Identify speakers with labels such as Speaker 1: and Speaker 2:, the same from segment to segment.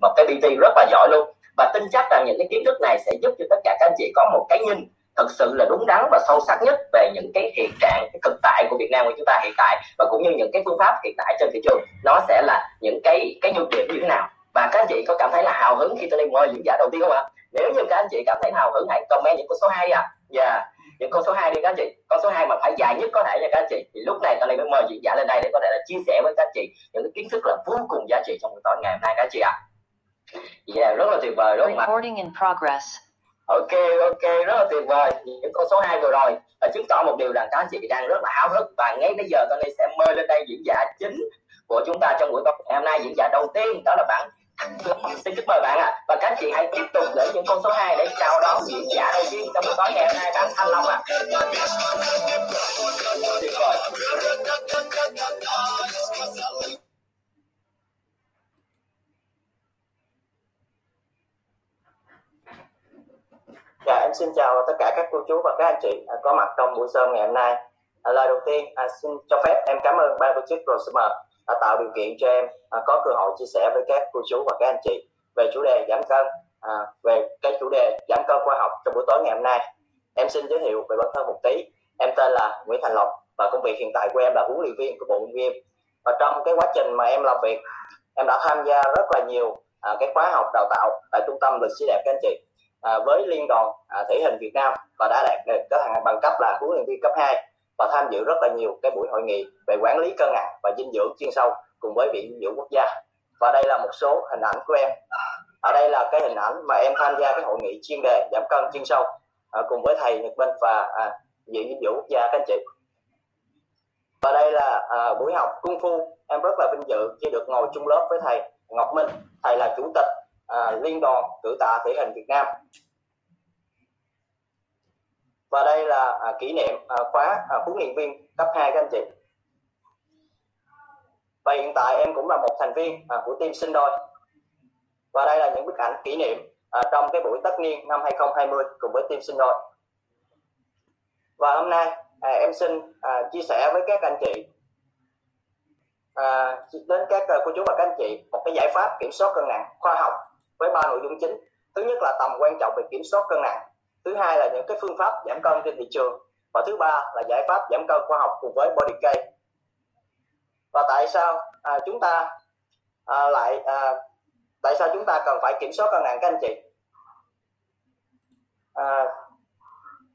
Speaker 1: một cái BT rất là giỏi luôn. Và tin chắc rằng những cái kiến thức này sẽ giúp cho tất cả các anh chị có một cái nhìn thật sự là đúng đắn và sâu sắc nhất về những cái hiện trạng, cái thực tại của Việt Nam của chúng ta hiện tại và cũng như những cái phương pháp hiện tại trên thị trường. Nó sẽ là những cái cái nhược điểm như thế nào. Và các anh chị có cảm thấy là hào hứng khi tôi lên ngôi diễn giả đầu tiên không ạ? Nếu như các anh chị cảm thấy hào hứng, hãy comment những con số 2 à dạ yeah. những con số 2 đi các anh chị. Con số 2 mà phải dài nhất có thể nha các anh chị. Thì lúc này tôi mới mời diễn giả lên đây để có thể là chia sẻ với các anh chị những cái kiến thức là vô cùng giá trị trong buổi tối ngày hôm nay các anh chị ạ. à yeah rất là tuyệt vời đúng không ạ
Speaker 2: Recording in progress.
Speaker 1: ok ok rất là tuyệt vời những con số 2 vừa rồi là chứng tỏ một điều rằng các anh chị đang rất là háo hức và ngay bây giờ tôi sẽ mời lên đây diễn giả chính của chúng ta trong buổi tối ngày hôm nay diễn giả đầu tiên đó là bạn xin chúc mời bạn ạ à. và các chị hãy tiếp tục gửi những con số 2 để chào đón diễn giả đầu tiên trong buổi tối ngày hôm nay bạn Thanh Long ạ à. tuyệt vời
Speaker 3: Dạ, em xin chào tất cả các cô chú và các anh chị có mặt trong buổi sớm ngày hôm nay. À, lời đầu tiên à, xin cho phép em cảm ơn ban tổ chức Rosemer đã tạo điều kiện cho em à, có cơ hội chia sẻ với các cô chú và các anh chị về chủ đề giảm cân, à, về cái chủ đề giảm cân khoa học trong buổi tối ngày hôm nay. Em xin giới thiệu về bản thân một tí. Em tên là Nguyễn Thành Lộc và công việc hiện tại của em là huấn luyện viên của bộ môn game. Và trong cái quá trình mà em làm việc, em đã tham gia rất là nhiều à, cái khóa học đào tạo tại trung tâm lịch sĩ đẹp các anh chị à, với liên đoàn à, thể hình Việt Nam và đã đạt được cái thằng bằng cấp là huấn luyện viên cấp 2 và tham dự rất là nhiều cái buổi hội nghị về quản lý cân nặng và dinh dưỡng chuyên sâu cùng với viện dinh dưỡng quốc gia. Và đây là một số hình ảnh của em. Ở đây là cái hình ảnh mà em tham gia cái hội nghị chuyên đề giảm cân chuyên sâu à, cùng với thầy Nhật Minh và à, viện dinh dưỡng quốc gia các anh chị. Và đây là à, buổi học cung phu em rất là vinh dự khi được ngồi chung lớp với thầy Ngọc Minh liên đoàn cử tạ thể hình Việt Nam. Và đây là à, kỷ niệm à, khóa à, huấn luyện viên cấp 2 các anh chị. Và hiện tại em cũng là một thành viên à, của team sinh đôi. Và đây là những bức ảnh kỷ niệm à, trong cái buổi tất niên năm 2020 cùng với team sinh đôi. Và hôm nay à, em xin à, chia sẻ với các anh chị à, đến các à, cô chú và các anh chị một cái giải pháp kiểm soát cân nặng khoa học với ba nội dung chính. Thứ nhất là tầm quan trọng về kiểm soát cân nặng. Thứ hai là những cái phương pháp giảm cân trên thị trường. Và thứ ba là giải pháp giảm cân khoa học cùng với body care. Và tại sao à, chúng ta à, lại à, tại sao chúng ta cần phải kiểm soát cân nặng các anh chị? À,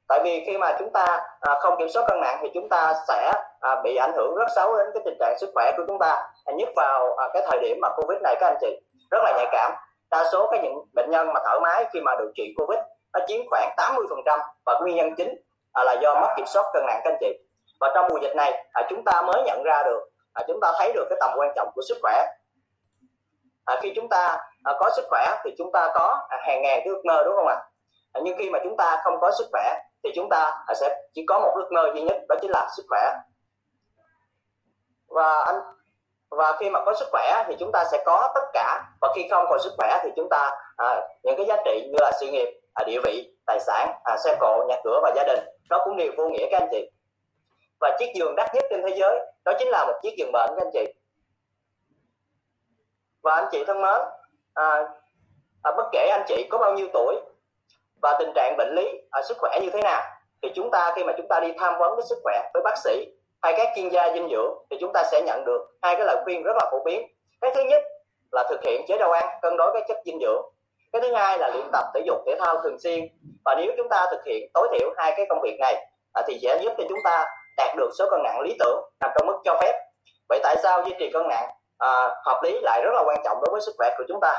Speaker 3: tại vì khi mà chúng ta à, không kiểm soát cân nặng thì chúng ta sẽ à, bị ảnh hưởng rất xấu đến cái tình trạng sức khỏe của chúng ta à, nhất vào à, cái thời điểm mà covid này các anh chị. Rất là nhạy cảm đa số các những bệnh nhân mà thở máy khi mà điều trị covid nó chiếm khoảng 80 phần trăm và nguyên nhân chính à, là do mất kiểm soát cân nặng các anh chị. Và trong mùa dịch này à, chúng ta mới nhận ra được à, chúng ta thấy được cái tầm quan trọng của sức khỏe. À, khi chúng ta à, có sức khỏe thì chúng ta có à, hàng ngàn cái ước mơ đúng không ạ? À, nhưng khi mà chúng ta không có sức khỏe thì chúng ta à, sẽ chỉ có một ước mơ duy nhất đó chính là sức khỏe. Và anh và khi mà có sức khỏe thì chúng ta sẽ có tất cả. Và khi không còn sức khỏe thì chúng ta à, những cái giá trị như là sự nghiệp à, địa vị tài sản à, xe cộ nhà cửa và gia đình nó cũng đều vô nghĩa các anh chị. Và chiếc giường đắt nhất trên thế giới đó chính là một chiếc giường bệnh các anh chị. Và anh chị thân mến à, à, bất kể anh chị có bao nhiêu tuổi và tình trạng bệnh lý à, sức khỏe như thế nào thì chúng ta khi mà chúng ta đi tham vấn với sức khỏe với bác sĩ hay các chuyên gia dinh dưỡng thì chúng ta sẽ nhận được hai cái lời khuyên rất là phổ biến. Cái thứ nhất là thực hiện chế độ ăn cân đối các chất dinh dưỡng. Cái thứ hai là luyện tập thể dục thể thao thường xuyên. Và nếu chúng ta thực hiện tối thiểu hai cái công việc này à, thì sẽ giúp cho chúng ta đạt được số cân nặng lý tưởng nằm trong mức cho phép. Vậy tại sao duy trì cân nặng à, hợp lý lại rất là quan trọng đối với sức khỏe của chúng ta?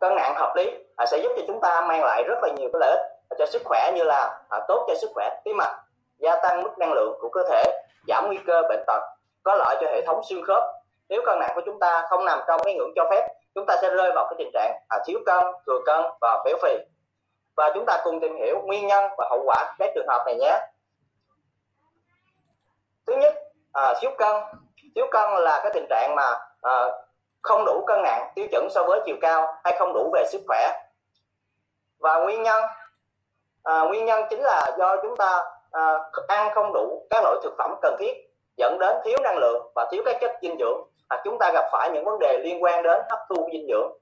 Speaker 3: Cân nặng hợp lý à, sẽ giúp cho chúng ta mang lại rất là nhiều cái lợi ích cho sức khỏe như là à, tốt cho sức khỏe tim mạch gia tăng mức năng lượng của cơ thể giảm nguy cơ bệnh tật có lợi cho hệ thống xương khớp. Nếu cân nặng của chúng ta không nằm trong cái ngưỡng cho phép chúng ta sẽ rơi vào cái tình trạng à, thiếu cân thừa cân và béo phì. Và chúng ta cùng tìm hiểu nguyên nhân và hậu quả các trường hợp này nhé. Thứ nhất à, thiếu cân. Thiếu cân là cái tình trạng mà à, không đủ cân nặng tiêu chuẩn so với chiều cao hay không đủ về sức khỏe. Và nguyên nhân à, nguyên nhân chính là do chúng ta à, ăn không đủ các loại thực phẩm cần thiết dẫn đến thiếu năng lượng và thiếu các chất dinh dưỡng. À, chúng ta gặp phải những vấn đề liên quan đến hấp thu dinh dưỡng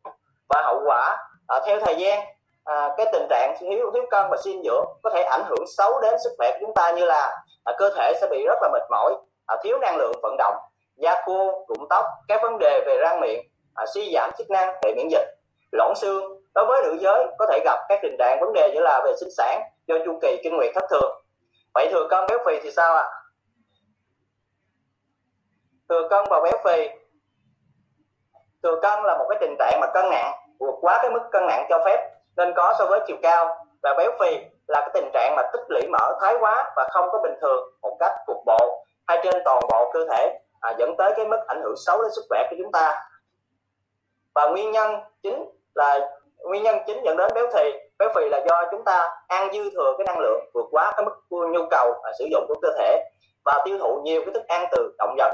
Speaker 3: và hậu quả à, theo thời gian à, cái tình trạng thiếu thiếu cân và dinh dưỡng có thể ảnh hưởng xấu đến sức khỏe của chúng ta như là à, cơ thể sẽ bị rất là mệt mỏi à, thiếu năng lượng vận động da khô rụng tóc các vấn đề về răng miệng à, suy giảm chức năng hệ miễn dịch loãng xương đối với nữ giới có thể gặp các tình trạng vấn đề như là về sinh sản do chu kỳ kinh nguyệt thất thường. Vậy thừa cân béo phì thì sao ạ? À? thừa cân và béo phì. Thừa cân là một cái tình trạng mà cân nặng vượt quá cái mức cân nặng cho phép nên có so với chiều cao. Và béo phì là cái tình trạng mà tích lũy mỡ thái quá và không có bình thường một cách cục bộ hay trên toàn bộ cơ thể à, dẫn tới cái mức ảnh hưởng xấu đến sức khỏe của chúng ta. Và nguyên nhân chính là nguyên nhân chính dẫn đến béo phì. Béo phì là do chúng ta ăn dư thừa cái năng lượng vượt quá cái mức nhu cầu à, sử dụng của cơ thể và tiêu thụ nhiều cái thức ăn từ động vật.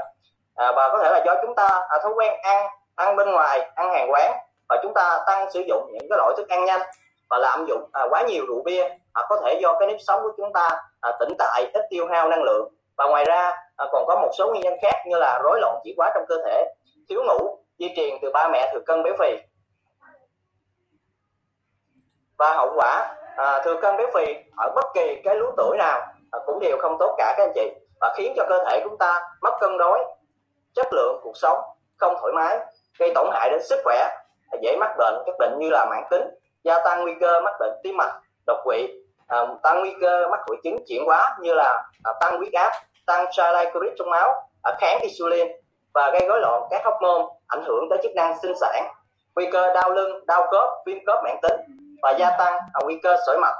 Speaker 3: À, và có thể là do chúng ta à, thói quen ăn ăn bên ngoài ăn hàng quán và chúng ta tăng sử dụng những cái loại thức ăn nhanh và lạm dụng à, quá nhiều rượu bia à, có thể do cái nếp sống của chúng ta à, tĩnh tại ít tiêu hao năng lượng. Và ngoài ra à, còn có một số nguyên nhân khác như là rối loạn chuyển hóa trong cơ thể thiếu ngủ di truyền từ ba mẹ thừa cân béo phì và hậu quả à, thừa cân béo phì ở bất kỳ cái lứa tuổi nào à, cũng đều không tốt cả các anh chị và khiến cho cơ thể chúng ta mất cân đối chất lượng cuộc sống không thoải mái gây tổn hại đến sức khỏe à, dễ mắc bệnh các bệnh như là mãn tính gia tăng nguy cơ mắc bệnh tim mạch đột quỵ à, tăng nguy cơ mắc hội chứng chuyển hóa như là à, tăng huyết áp tăng triglycerid trong máu à, kháng insulin và gây rối loạn các hormone ảnh hưởng tới chức năng sinh sản nguy cơ đau lưng đau khớp viêm khớp mãn tính và gia tăng nguy cơ sỏi mật.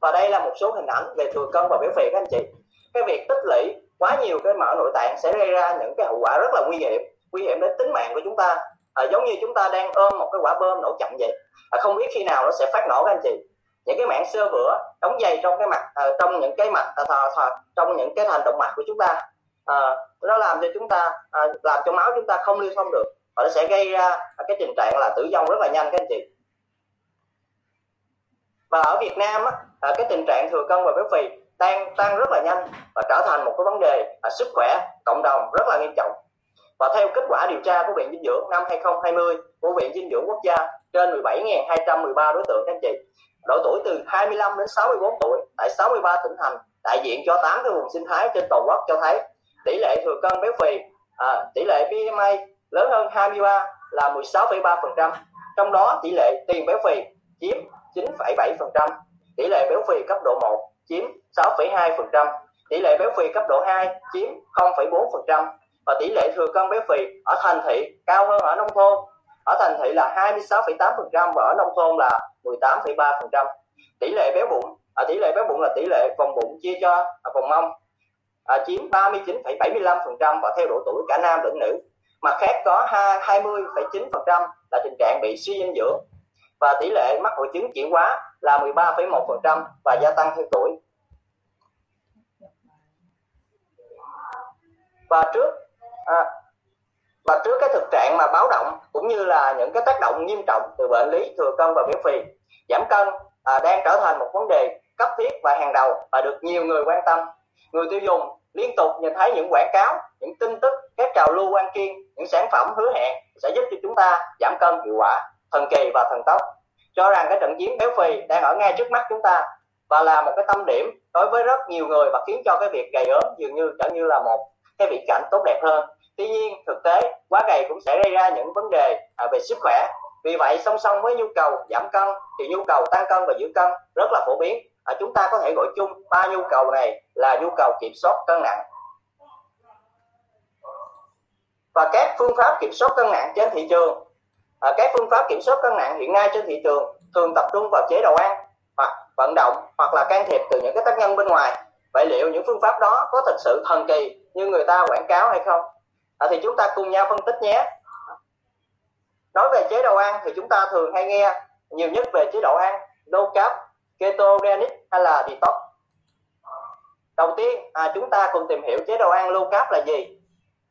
Speaker 3: Và đây là một số hình ảnh về thừa cân và béo phì các anh chị. Cái việc tích lũy quá nhiều cái mỡ nội tạng sẽ gây ra những cái hậu quả rất là nguy hiểm nguy hiểm đến tính mạng của chúng ta. À, giống như chúng ta đang ôm một cái quả bơm nổ chậm vậy. À, không biết khi nào nó sẽ phát nổ các anh chị. Những cái mảng sơ vữa đóng dày trong cái mặt à, trong những cái mặt à, thò, thò, trong những cái thành động mạch của chúng ta. À, nó làm cho chúng ta à, làm cho máu chúng ta không lưu thông được và nó sẽ gây ra cái tình trạng là tử vong rất là nhanh các anh chị. Và ở Việt Nam á, à, cái tình trạng thừa cân và béo phì đang tăng rất là nhanh và trở thành một cái vấn đề à, sức khỏe cộng đồng rất là nghiêm trọng. Và theo kết quả điều tra của Viện Dinh dưỡng năm 2020 của Viện Dinh dưỡng Quốc gia trên 17.213 đối tượng các anh chị. Độ tuổi từ 25 đến 64 tuổi tại 63 tỉnh thành đại diện cho 8 cái vùng sinh thái trên toàn quốc cho thấy tỷ lệ thừa cân béo phì à, tỷ lệ BMI lớn hơn 23 là 16,3% trong đó tỷ lệ tiền béo phì chiếm 9,7% tỷ lệ béo phì cấp độ 1 chiếm 6,2% tỷ lệ béo phì cấp độ 2 chiếm 0,4% và tỷ lệ thừa cân béo phì ở thành thị cao hơn ở nông thôn. Ở thành thị là 26,8% và ở nông thôn là 18,3% tỷ lệ béo bụng ở tỷ lệ béo bụng là tỷ lệ vòng bụng chia cho à, vòng mông à, chiếm 39,75% và theo độ tuổi cả nam lẫn nữ mặt khác có 20,9% là tình trạng bị suy dinh dưỡng. Và tỷ lệ mắc hội chứng chuyển hóa là 13,1% và gia tăng theo tuổi. Và trước à, và trước cái thực trạng mà báo động cũng như là những cái tác động nghiêm trọng từ bệnh lý thừa cân và béo phì giảm cân à, đang trở thành một vấn đề cấp thiết và hàng đầu và được nhiều người quan tâm. Người tiêu dùng liên tục nhìn thấy những quảng cáo những tin tức các trào lưu quan kiên những sản phẩm hứa hẹn sẽ giúp cho chúng ta giảm cân hiệu quả thần kỳ và thần tốc. Cho rằng cái trận chiến béo phì đang ở ngay trước mắt chúng ta và là một cái tâm điểm đối với rất nhiều người và khiến cho cái việc gầy ốm dường như trở như là một cái viễn cảnh tốt đẹp hơn. Tuy nhiên thực tế quá gầy cũng sẽ gây ra những vấn đề à, về sức khỏe. Vì vậy song song với nhu cầu giảm cân thì nhu cầu tăng cân và giữ cân rất là phổ biến. À, chúng ta có thể gọi chung ba nhu cầu này là nhu cầu kiểm soát cân nặng và các phương pháp kiểm soát cân nặng trên thị trường. À, các phương pháp kiểm soát cân nặng hiện nay trên thị trường thường tập trung vào chế độ ăn hoặc vận động hoặc là can thiệp từ những cái tác nhân bên ngoài. Vậy liệu những phương pháp đó có thực sự thần kỳ như người ta quảng cáo hay không? À, thì chúng ta cùng nhau phân tích nhé. Nói về chế độ ăn thì chúng ta thường hay nghe nhiều nhất về chế độ ăn low carb ketogenic hay là detox. Đầu tiên à, chúng ta cùng tìm hiểu chế độ ăn low carb là gì.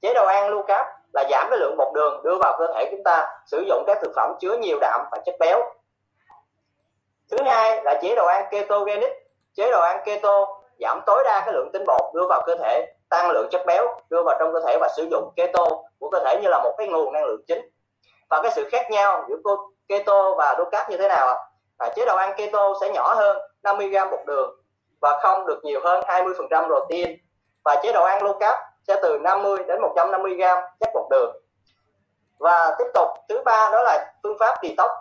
Speaker 3: Chế độ ăn low carb là giảm cái lượng bột đường đưa vào cơ thể chúng ta sử dụng các thực phẩm chứa nhiều đạm và chất béo. Thứ hai là chế độ ăn ketogenic. Chế độ ăn keto giảm tối đa cái lượng tinh bột đưa vào cơ thể tăng lượng chất béo đưa vào trong cơ thể và sử dụng keto của cơ thể như là một cái nguồn năng lượng chính. Và cái sự khác nhau giữa keto và low carb như thế nào ạ? À, chế độ ăn keto sẽ nhỏ hơn 50 gram bột đường và không được nhiều hơn 20% protein. Và chế độ ăn low carb sẽ từ 50 đến 150 gram chất bột đường. Và tiếp tục thứ ba đó là phương pháp detox.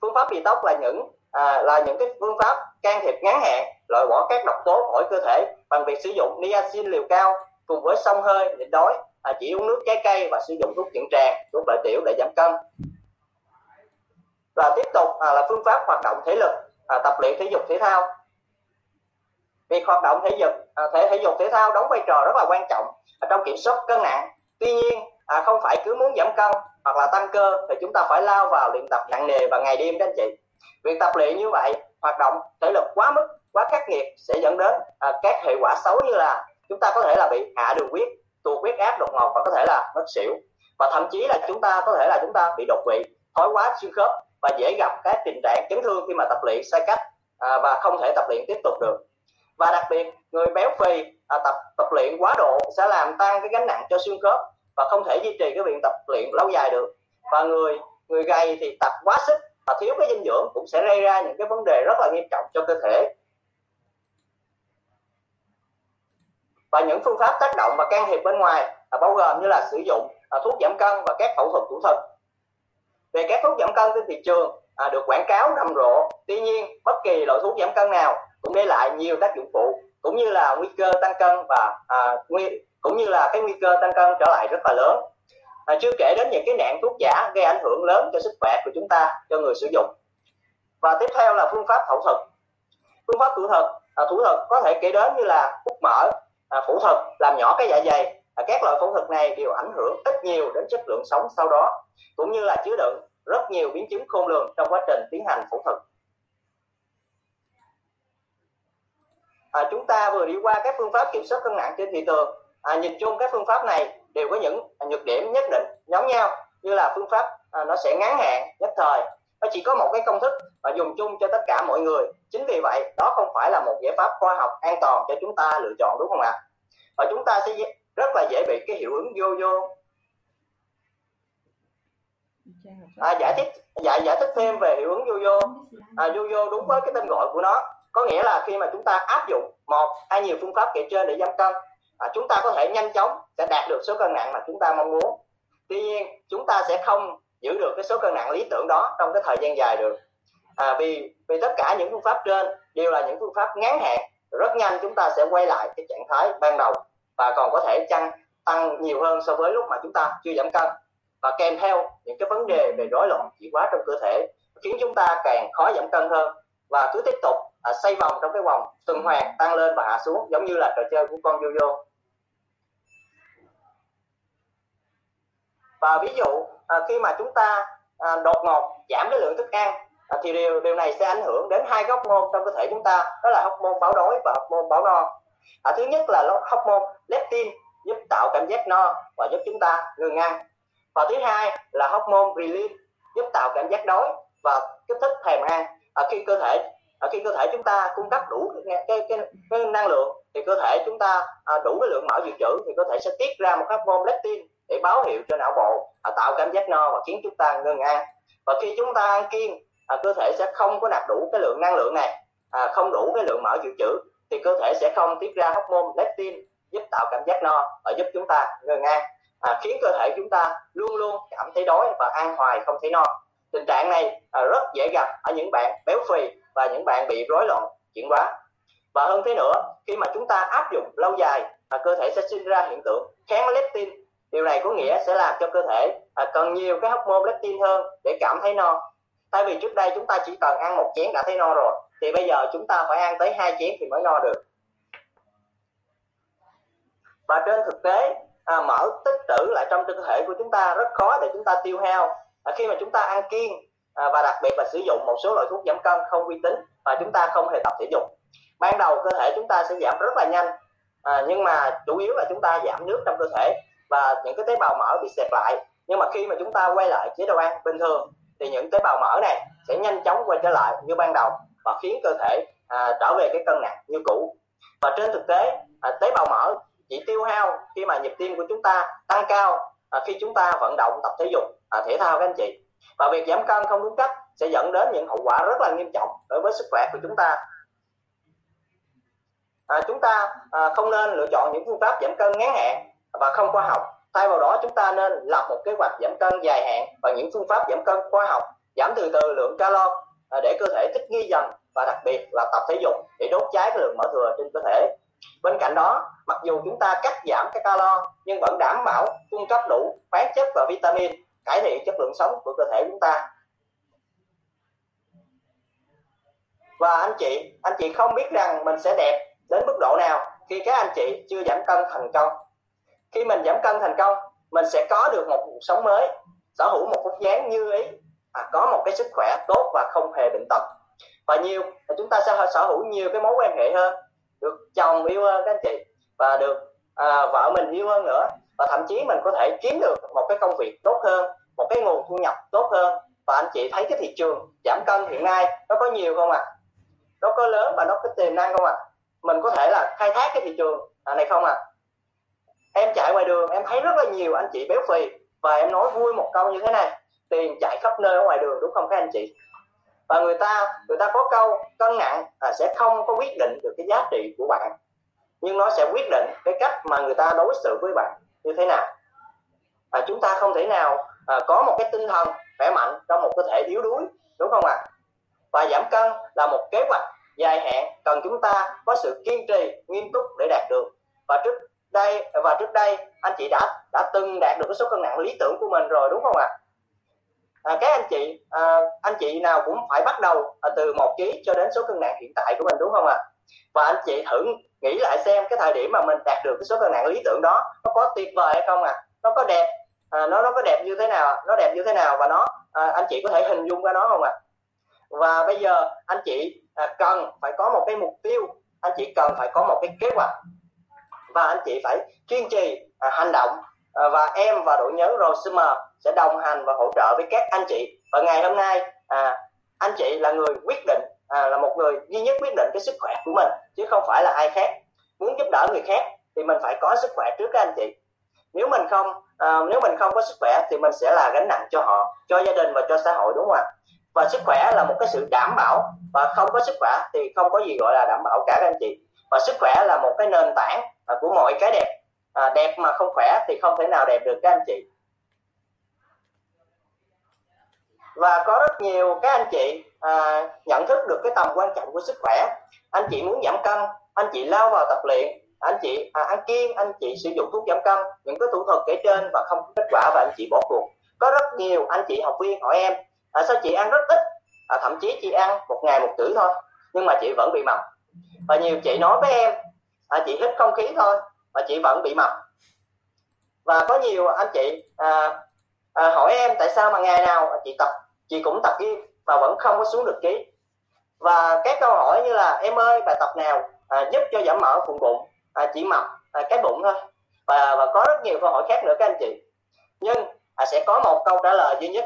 Speaker 3: Phương pháp detox là những à, là những cái phương pháp can thiệp ngắn hạn loại bỏ các độc tố khỏi cơ thể bằng việc sử dụng niacin liều cao cùng với sông hơi nhịn đói à, chỉ uống nước trái cây và sử dụng thuốc nhuận tràng thuốc lợi tiểu để giảm cân. Và tiếp tục à, là phương pháp hoạt động thể lực à, tập luyện thể dục thể thao việc hoạt động thể dục à, thể thể dục thể thao đóng vai trò rất là quan trọng trong kiểm soát cân nặng. Tuy nhiên à, không phải cứ muốn giảm cân hoặc là tăng cơ thì chúng ta phải lao vào luyện tập nặng nề và ngày đêm các anh chị. Việc tập luyện như vậy hoạt động thể lực quá mức quá khắc nghiệt sẽ dẫn đến à, các hệ quả xấu như là chúng ta có thể là bị hạ đường huyết tụt huyết áp đột ngột và có thể là mất xỉu. Và thậm chí là chúng ta có thể là chúng ta bị đột quỵ thoái hóa xương khớp và dễ gặp các tình trạng chấn thương khi mà tập luyện sai cách à, và không thể tập luyện tiếp tục được và đặc biệt người béo phì à, tập tập luyện quá độ sẽ làm tăng cái gánh nặng cho xương khớp và không thể duy trì cái việc tập luyện lâu dài được. Và người người gầy thì tập quá sức và thiếu cái dinh dưỡng cũng sẽ gây ra những cái vấn đề rất là nghiêm trọng cho cơ thể. Và những phương pháp tác động và can thiệp bên ngoài à, bao gồm như là sử dụng à, thuốc giảm cân và các phẫu thuật thủ thuật. Về các thuốc giảm cân trên thị trường à, được quảng cáo rầm rộ. Tuy nhiên bất kỳ loại thuốc giảm cân nào cũng để lại nhiều tác dụng phụ cũng như là nguy cơ tăng cân và à, nguy cũng như là cái nguy cơ tăng cân trở lại rất là lớn. À, chưa kể đến những cái nạn thuốc giả gây ảnh hưởng lớn cho sức khỏe của chúng ta cho người sử dụng. Và tiếp theo là phương pháp phẫu thuật. Phương pháp thủ thuật à, thủ thuật có thể kể đến như là hút mỡ à, phẫu thuật làm nhỏ cái dạ dày. À, các loại phẫu thuật này đều ảnh hưởng ít nhiều đến chất lượng sống sau đó cũng như là chứa đựng rất nhiều biến chứng khôn lường trong quá trình tiến hành phẫu thuật. À, chúng ta vừa đi qua các phương pháp kiểm soát cân nặng trên thị trường. À, nhìn chung các phương pháp này đều có những nhược điểm nhất định giống nhau như là phương pháp à, nó sẽ ngắn hạn nhất thời. Nó chỉ có một cái công thức và dùng chung cho tất cả mọi người. Chính vì vậy đó không phải là một giải pháp khoa học an toàn cho chúng ta lựa chọn đúng không ạ? Và chúng ta sẽ rất là dễ bị cái hiệu ứng vô vô. À, giải thích giải giải thích thêm về hiệu ứng vô vô. À, vô vô đúng với cái tên gọi của nó có nghĩa là khi mà chúng ta áp dụng một hay nhiều phương pháp kể trên để giảm cân à, chúng ta có thể nhanh chóng sẽ đạt được số cân nặng mà chúng ta mong muốn. Tuy nhiên chúng ta sẽ không giữ được cái số cân nặng lý tưởng đó trong cái thời gian dài được. À, vì vì tất cả những phương pháp trên đều là những phương pháp ngắn hạn rất nhanh chúng ta sẽ quay lại cái trạng thái ban đầu và còn có thể tăng tăng nhiều hơn so với lúc mà chúng ta chưa giảm cân. Và kèm theo những cái vấn đề về rối loạn chuyển hóa trong cơ thể khiến chúng ta càng khó giảm cân hơn. Và cứ tiếp tục à, xoay vòng trong cái vòng tuần hoàn tăng lên và hạ xuống giống như là trò chơi của con yo-yo. Và ví dụ à, khi mà chúng ta à, đột ngột giảm cái lượng thức ăn à, thì điều điều này sẽ ảnh hưởng đến hai góc môn trong cơ thể chúng ta đó là hóc môn báo đói và hóc môn báo no. À, thứ nhất là hóc môn leptin giúp tạo cảm giác no và giúp chúng ta ngừng ăn. Và thứ hai là hóc môn ghrelin giúp tạo cảm giác đói và kích thích thèm ăn à, khi cơ thể ở khi cơ thể chúng ta cung cấp đủ cái, cái, cái, cái năng lượng thì cơ thể chúng ta à, đủ cái lượng mỡ dự trữ thì cơ thể sẽ tiết ra một hormone leptin để báo hiệu cho não bộ à, tạo cảm giác no và khiến chúng ta ngừng ăn và khi chúng ta ăn kiêng à, cơ thể sẽ không có nạp đủ cái lượng năng lượng này à, không đủ cái lượng mỡ dự trữ thì cơ thể sẽ không tiết ra hormone leptin giúp tạo cảm giác no và giúp chúng ta ngừng ăn à, khiến cơ thể chúng ta luôn luôn cảm thấy đói và ăn hoài không thấy no tình trạng này à, rất dễ gặp ở những bạn béo phì và những bạn bị rối loạn chuyển hóa. Và hơn thế nữa khi mà chúng ta áp dụng lâu dài à, cơ thể sẽ sinh ra hiện tượng kháng leptin điều này có nghĩa sẽ làm cho cơ thể à, cần nhiều cái hormone leptin hơn để cảm thấy no. Thay vì trước đây chúng ta chỉ cần ăn một chén đã thấy no rồi thì bây giờ chúng ta phải ăn tới hai chén thì mới no được. Và trên thực tế à, mỡ tích trữ lại trong cơ thể của chúng ta rất khó để chúng ta tiêu hao à, khi mà chúng ta ăn kiêng à, và đặc biệt là sử dụng một số loại thuốc giảm cân không uy tín và chúng ta không hề tập thể dục ban đầu cơ thể chúng ta sẽ giảm rất là nhanh. À, nhưng mà chủ yếu là chúng ta giảm nước trong cơ thể và những cái tế bào mỡ bị xẹp lại. Nhưng mà khi mà chúng ta quay lại chế độ ăn bình thường thì những tế bào mỡ này sẽ nhanh chóng quay trở lại như ban đầu và khiến cơ thể à, trở về cái cân nặng như cũ. Và trên thực tế à, tế bào mỡ chỉ tiêu hao khi mà nhịp tim của chúng ta tăng cao à, khi chúng ta vận động tập thể dục à, thể thao các anh chị. Và việc giảm cân không đúng cách sẽ dẫn đến những hậu quả rất là nghiêm trọng đối với sức khỏe của chúng ta. À, chúng ta à, không nên lựa chọn những phương pháp giảm cân ngắn hạn và không khoa học. Thay vào đó chúng ta nên lập một kế hoạch giảm cân dài hạn bằng những phương pháp giảm cân khoa học giảm từ từ lượng calo à, để cơ thể thích nghi dần và đặc biệt là tập thể dục để đốt cháy cái lượng mỡ thừa trên cơ thể bên cạnh đó, mặc dù chúng ta cắt giảm cái calo nhưng vẫn đảm bảo cung cấp đủ khoáng chất và vitamin, cải thiện chất lượng sống của cơ thể chúng ta. Và anh chị anh chị không biết rằng mình sẽ đẹp đến mức độ nào khi các anh chị chưa giảm cân thành công. Khi mình giảm cân thành công, mình sẽ có được một cuộc sống mới, sở hữu một vóc dáng như ý, và có một cái sức khỏe tốt và không hề bệnh tật. Và nhiều chúng ta sẽ sở hữu nhiều cái mối quan hệ hơn được chồng yêu hơn các anh chị và được à, vợ mình yêu hơn nữa và thậm chí mình có thể kiếm được một cái công việc tốt hơn một cái nguồn thu nhập tốt hơn và anh chị thấy cái thị trường giảm cân hiện nay nó có nhiều không ạ à? nó có lớn và nó có tiềm năng không ạ à? mình có thể là khai thác cái thị trường à, này không ạ à? em chạy ngoài đường em thấy rất là nhiều anh chị béo phì và em nói vui một câu như thế này tiền chạy khắp nơi ở ngoài đường đúng không các anh chị và người ta người ta có câu cân nặng à, sẽ không có quyết định được cái giá trị của bạn nhưng nó sẽ quyết định cái cách mà người ta đối xử với bạn như thế nào và chúng ta không thể nào à, có một cái tinh thần khỏe mạnh trong một cơ thể yếu đuối đúng không ạ à? và giảm cân là một kế hoạch dài hạn cần chúng ta có sự kiên trì nghiêm túc để đạt được và trước đây và trước đây anh chị đã đã từng đạt được cái số cân nặng lý tưởng của mình rồi đúng không ạ à? Ờ, à, các anh chị à, anh chị nào cũng phải bắt đầu à, từ một ký cho đến số cân nặng hiện tại của mình đúng không ạ và anh chị thử nghĩ lại xem cái thời điểm mà mình đạt được cái số cân nặng lý tưởng đó nó có tuyệt vời hay không ạ à? nó có đẹp à, nó nó có đẹp như thế nào nó đẹp như thế nào và nó à, anh chị có thể hình dung ra nó không ạ à? và bây giờ anh chị à, cần phải có một cái mục tiêu anh chị cần phải có một cái kế hoạch và anh chị phải kiên trì à, hành động à, và em và đội nhóm Rosemer sẽ đồng hành và hỗ trợ với các anh chị. Và ngày hôm nay à, anh chị là người quyết định à, là một người duy nhất quyết định cái sức khỏe của mình chứ không phải là ai khác. Muốn giúp đỡ người khác thì mình phải có sức khỏe trước các anh chị. Nếu mình không à, nếu mình không có sức khỏe thì mình sẽ là gánh nặng cho họ cho gia đình và cho xã hội đúng không ạ? Và sức khỏe là một cái sự đảm bảo và không có sức khỏe thì không có gì gọi là đảm bảo cả các anh chị. Và sức khỏe là một cái nền tảng à, của mọi cái đẹp. À, đẹp mà không khỏe thì không thể nào đẹp được các anh chị. Và có rất nhiều các anh chị à, nhận thức được cái tầm quan trọng của sức khỏe. Anh chị muốn giảm cân anh chị lao vào tập luyện anh chị à, ăn kiêng anh chị sử dụng thuốc giảm cân những cái thủ thuật kể trên và không có kết quả và anh chị bỏ cuộc. Có rất nhiều anh chị học viên hỏi em à, sao chị ăn rất ít? À, thậm chí chị ăn một ngày một cử thôi nhưng mà chị vẫn bị mập. Và nhiều chị nói với em à, chị hít không khí thôi mà chị vẫn bị mập. Và có nhiều anh chị à, à, hỏi em tại sao mà ngày nào chị tập chị cũng tập gym mà vẫn không có xuống được ký. Và các câu hỏi như là em ơi bài tập nào à, giúp cho giảm mỡ vùng bụng à, chỉ mập à, cái bụng thôi? Và và có rất nhiều câu hỏi khác nữa các anh chị. Nhưng à, sẽ có một câu trả lời duy nhất.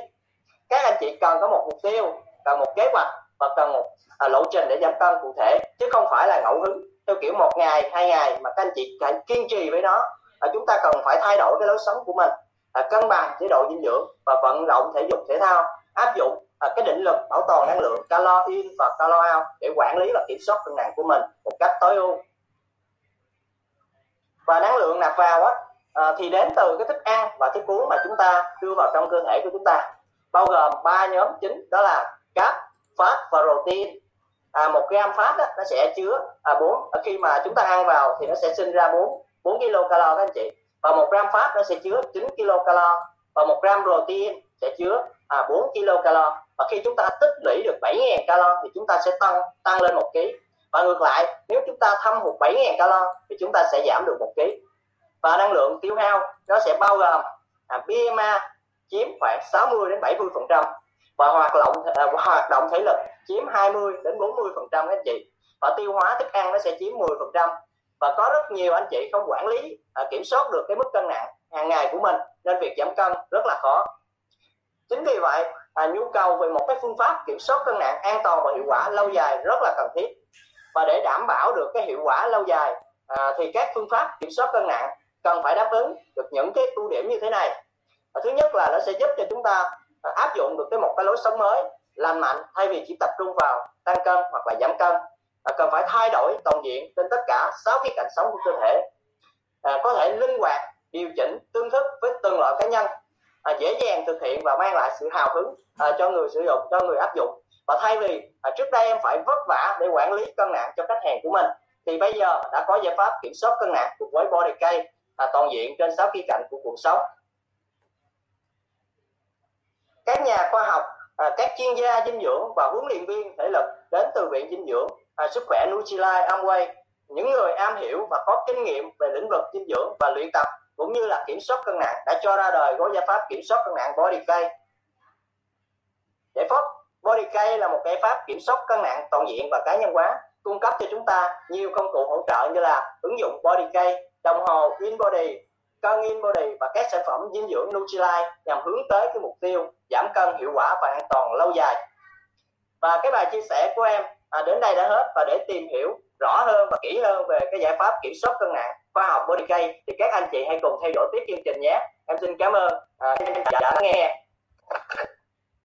Speaker 3: Các anh chị cần có một mục tiêu cần một kế hoạch và cần một à, lộ trình để giảm cân cụ thể chứ không phải là ngẫu hứng theo kiểu một ngày hai ngày mà các anh chị phải kiên trì với nó. À, chúng ta cần phải thay đổi cái lối sống của mình à, cân bằng chế độ dinh dưỡng và vận động thể dục thể thao áp dụng à, cái định luật bảo toàn năng lượng calo in và calo out để quản lý và kiểm soát cân nặng của mình một cách tối ưu. Và năng lượng nạp vào á à, thì đến từ cái thức ăn và thức uống mà chúng ta đưa vào trong cơ thể của chúng ta bao gồm ba nhóm chính đó là cáp phát và protein. À, một gram phát đó, nó sẽ chứa à, 4 à, khi mà chúng ta ăn vào thì nó sẽ sinh ra 4 4 calo các anh chị. Và một gram phát nó sẽ chứa 9 calo và một gram protein sẽ chứa à, 4 kcal và khi chúng ta tích lũy được 7.000 calo thì chúng ta sẽ tăng tăng lên một ký. Và ngược lại nếu chúng ta thâm hụt 7.000 calo thì chúng ta sẽ giảm được một ký. Và năng lượng tiêu hao nó sẽ bao gồm à, BMA chiếm khoảng 60 đến 70 phần trăm và hoạt động à, hoạt động thể lực chiếm 20 đến 40 phần trăm anh chị. Và tiêu hóa thức ăn nó sẽ chiếm 10 phần trăm. Và có rất nhiều anh chị không quản lý à, kiểm soát được cái mức cân nặng hàng ngày của mình nên việc giảm cân rất là khó chính vì vậy à, nhu cầu về một cái phương pháp kiểm soát cân nặng an toàn và hiệu quả lâu dài rất là cần thiết. Và để đảm bảo được cái hiệu quả lâu dài à, thì các phương pháp kiểm soát cân nặng cần phải đáp ứng được những cái ưu điểm như thế này. À, thứ nhất là nó sẽ giúp cho chúng ta à, áp dụng được cái một cái lối sống mới lành mạnh thay vì chỉ tập trung vào tăng cân hoặc là giảm cân. À, cần phải thay đổi toàn diện trên tất cả sáu khía cạnh sống của cơ thể. À, có thể linh hoạt điều chỉnh tương thức với từng loại cá nhân à, dễ dàng thực hiện và mang lại sự hào hứng à, cho người sử dụng cho người áp dụng. Và thay vì à, trước đây em phải vất vả để quản lý cân nặng cho khách hàng của mình thì bây giờ đã có giải pháp kiểm soát cân nặng cùng với body cây à, toàn diện trên sáu khía cạnh của cuộc sống. Các nhà khoa học à, các chuyên gia dinh dưỡng và huấn luyện viên thể lực đến từ viện dinh dưỡng à, sức khỏe Nutrilite Amway những người am hiểu và có kinh nghiệm về lĩnh vực dinh dưỡng và luyện tập cũng như là kiểm soát cân nặng đã cho ra đời gói giải pháp kiểm soát cân nặng Body K. Giải pháp Body K là một giải pháp kiểm soát cân nặng toàn diện và cá nhân hóa, cung cấp cho chúng ta nhiều công cụ hỗ trợ như là ứng dụng Body K, đồng hồ InBody, cân InBody và các sản phẩm dinh dưỡng Nutrilite nhằm hướng tới cái mục tiêu giảm cân hiệu quả và an toàn lâu dài. Và cái bài chia sẻ của em à, đến đây đã hết và để tìm hiểu rõ hơn và kỹ hơn về cái giải pháp kiểm soát cân nặng khoa học Bodyk thì các anh chị hãy cùng theo dõi tiếp chương trình nhé em xin cảm ơn à, đã nghe